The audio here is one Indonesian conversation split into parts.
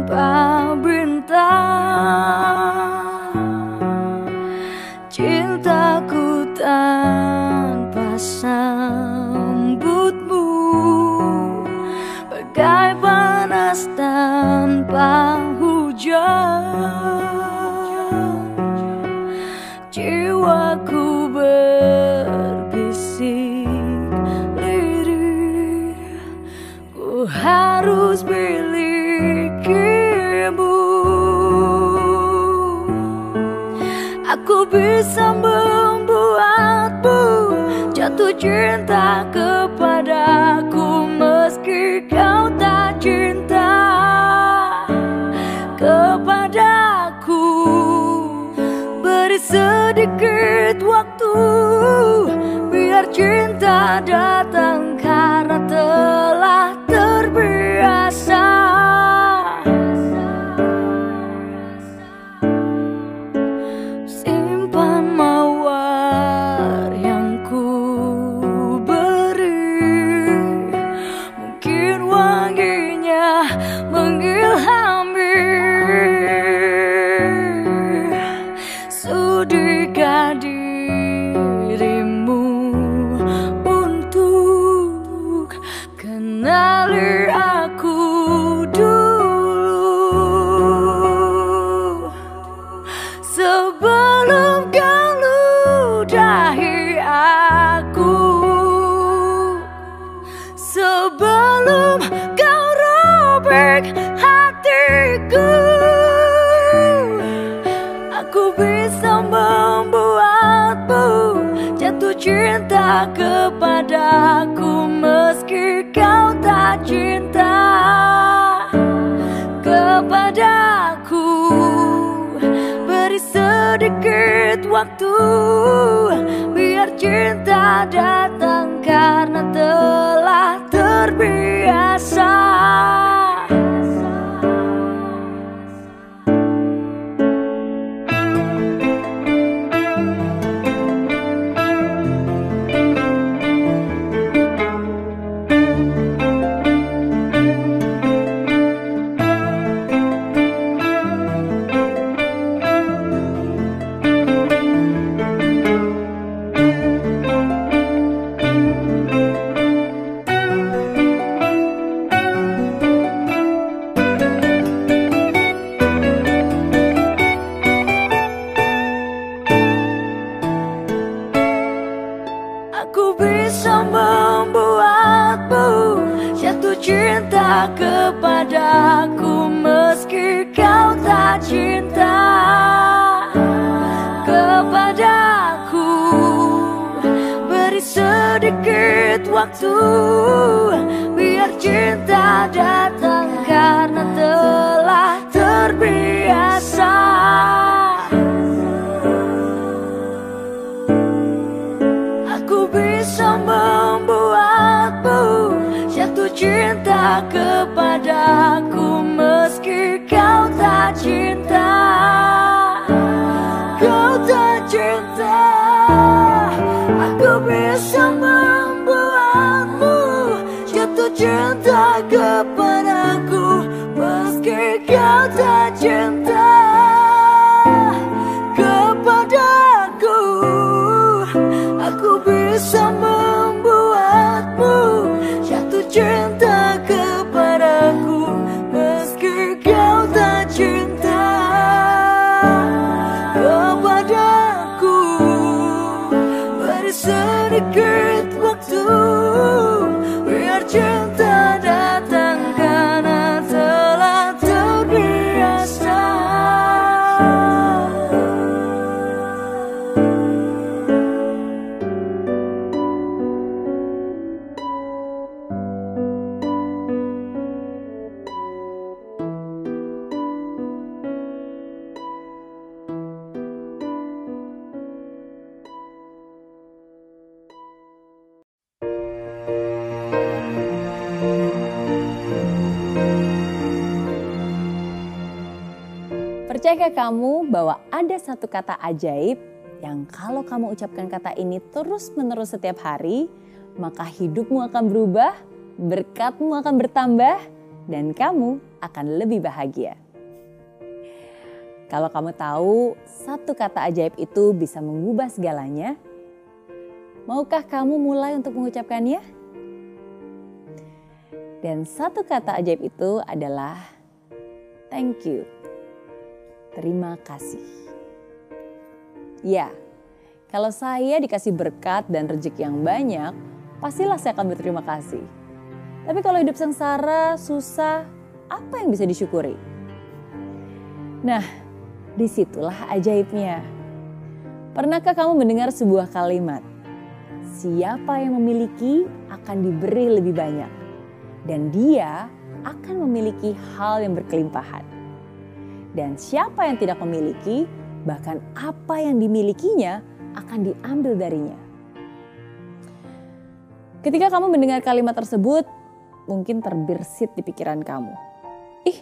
tanpa bintang Cintaku tanpa sambutmu Bagai panas tanpa hujan Jiwaku berbisik lirih Ku harus milikimu Aku bisa membuatmu jatuh cinta kepadaku Meski kau tak cinta kepadaku. Beri sedikit waktu Biar cinta datang karena telah kenali aku dulu. Sebelum kau ludahi aku Sebelum kau robek hatiku Aku bisa membuatmu jatuh cinta kepadaku Meski cinta kepadaku. Beri sedikit waktu Biar cinta datang karena telah terbiasa kepadaku Meski kau tak cinta kepadaku. Beri sedikit waktu Biar cinta datang karena telah terbiasa cinta kepadaku Percayakah kamu bahwa ada satu kata ajaib yang kalau kamu ucapkan kata ini terus-menerus setiap hari, maka hidupmu akan berubah, berkatmu akan bertambah, dan kamu akan lebih bahagia. Kalau kamu tahu satu kata ajaib itu bisa mengubah segalanya, maukah kamu mulai untuk mengucapkannya? Dan satu kata ajaib itu adalah thank you. Terima kasih. Ya, kalau saya dikasih berkat dan rezeki yang banyak, pastilah saya akan berterima kasih. Tapi kalau hidup sengsara, susah, apa yang bisa disyukuri? Nah, di situlah ajaibnya. Pernahkah kamu mendengar sebuah kalimat? Siapa yang memiliki akan diberi lebih banyak. Dan dia akan memiliki hal yang berkelimpahan. Dan siapa yang tidak memiliki, bahkan apa yang dimilikinya akan diambil darinya. Ketika kamu mendengar kalimat tersebut, mungkin terbersit di pikiran kamu. Ih,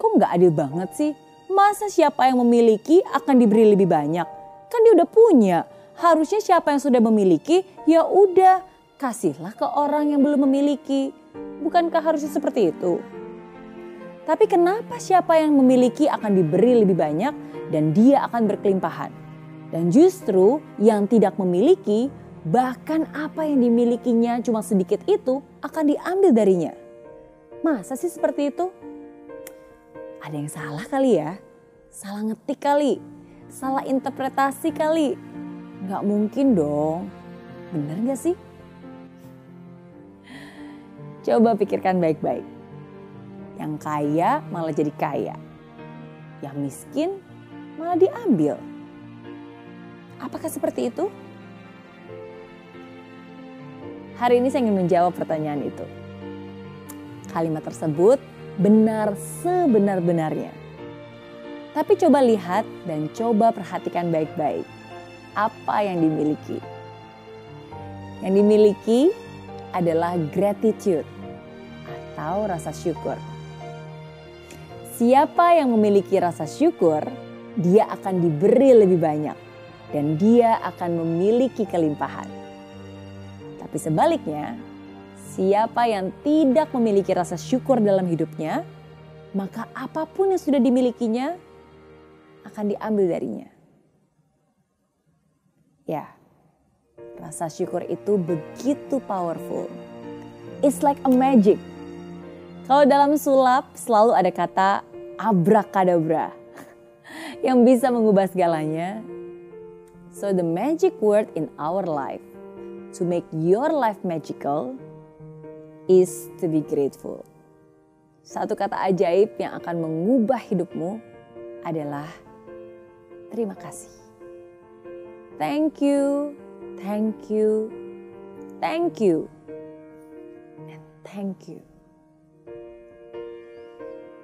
kok nggak adil banget sih? Masa siapa yang memiliki akan diberi lebih banyak? Kan dia udah punya. Harusnya siapa yang sudah memiliki, ya udah kasihlah ke orang yang belum memiliki. Bukankah harusnya seperti itu? Tapi kenapa siapa yang memiliki akan diberi lebih banyak dan dia akan berkelimpahan? Dan justru yang tidak memiliki bahkan apa yang dimilikinya cuma sedikit itu akan diambil darinya. Masa sih seperti itu? Ada yang salah kali ya? Salah ngetik kali? Salah interpretasi kali? Gak mungkin dong. Bener gak sih? Coba pikirkan baik-baik yang kaya malah jadi kaya. Yang miskin malah diambil. Apakah seperti itu? Hari ini saya ingin menjawab pertanyaan itu. Kalimat tersebut benar sebenar-benarnya. Tapi coba lihat dan coba perhatikan baik-baik apa yang dimiliki. Yang dimiliki adalah gratitude atau rasa syukur. Siapa yang memiliki rasa syukur, dia akan diberi lebih banyak dan dia akan memiliki kelimpahan. Tapi sebaliknya, siapa yang tidak memiliki rasa syukur dalam hidupnya, maka apa pun yang sudah dimilikinya akan diambil darinya. Ya, rasa syukur itu begitu powerful. It's like a magic. Kalau dalam sulap selalu ada kata abrakadabra yang bisa mengubah segalanya. So the magic word in our life to make your life magical is to be grateful. Satu kata ajaib yang akan mengubah hidupmu adalah terima kasih. Thank you, thank you, thank you, and thank you.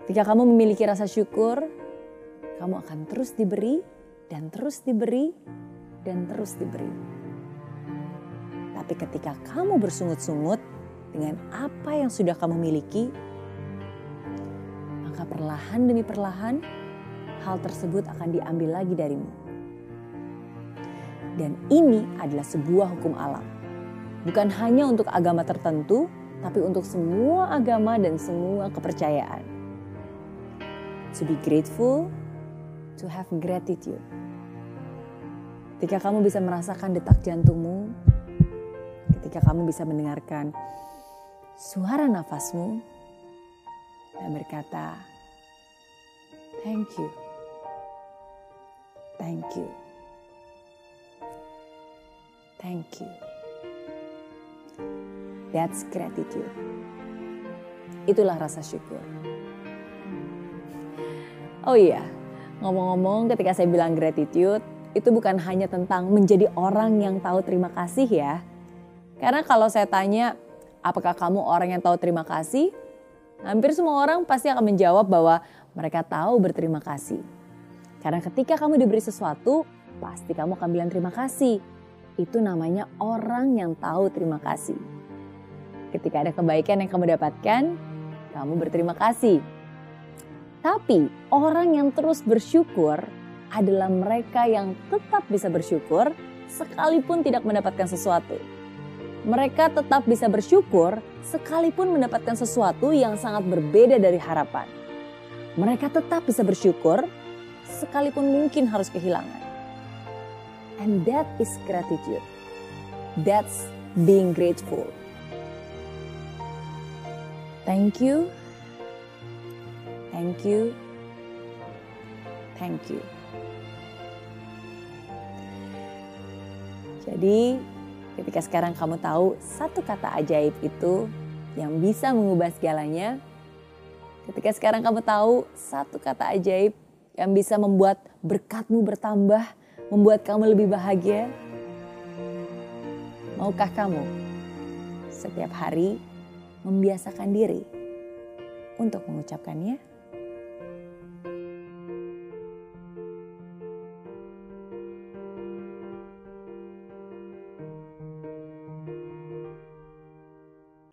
Jika kamu memiliki rasa syukur, kamu akan terus diberi dan terus diberi dan terus diberi. Tapi ketika kamu bersungut-sungut dengan apa yang sudah kamu miliki, maka perlahan demi perlahan hal tersebut akan diambil lagi darimu. Dan ini adalah sebuah hukum alam. Bukan hanya untuk agama tertentu, tapi untuk semua agama dan semua kepercayaan to be grateful, to have gratitude. Ketika kamu bisa merasakan detak jantungmu, ketika kamu bisa mendengarkan suara nafasmu dan berkata, "Thank you, thank you, thank you." That's gratitude. Itulah rasa syukur. Oh iya, ngomong-ngomong ketika saya bilang gratitude, itu bukan hanya tentang menjadi orang yang tahu terima kasih ya. Karena kalau saya tanya, apakah kamu orang yang tahu terima kasih? Hampir semua orang pasti akan menjawab bahwa mereka tahu berterima kasih. Karena ketika kamu diberi sesuatu, pasti kamu akan bilang terima kasih. Itu namanya orang yang tahu terima kasih. Ketika ada kebaikan yang kamu dapatkan, kamu berterima kasih. Tapi orang yang terus bersyukur adalah mereka yang tetap bisa bersyukur sekalipun tidak mendapatkan sesuatu. Mereka tetap bisa bersyukur sekalipun mendapatkan sesuatu yang sangat berbeda dari harapan. Mereka tetap bisa bersyukur sekalipun mungkin harus kehilangan. And that is gratitude. That's being grateful. Thank you. Thank you. Thank you. Jadi, ketika sekarang kamu tahu satu kata ajaib itu yang bisa mengubah segalanya, ketika sekarang kamu tahu satu kata ajaib yang bisa membuat berkatmu bertambah, membuat kamu lebih bahagia, maukah kamu setiap hari membiasakan diri untuk mengucapkannya?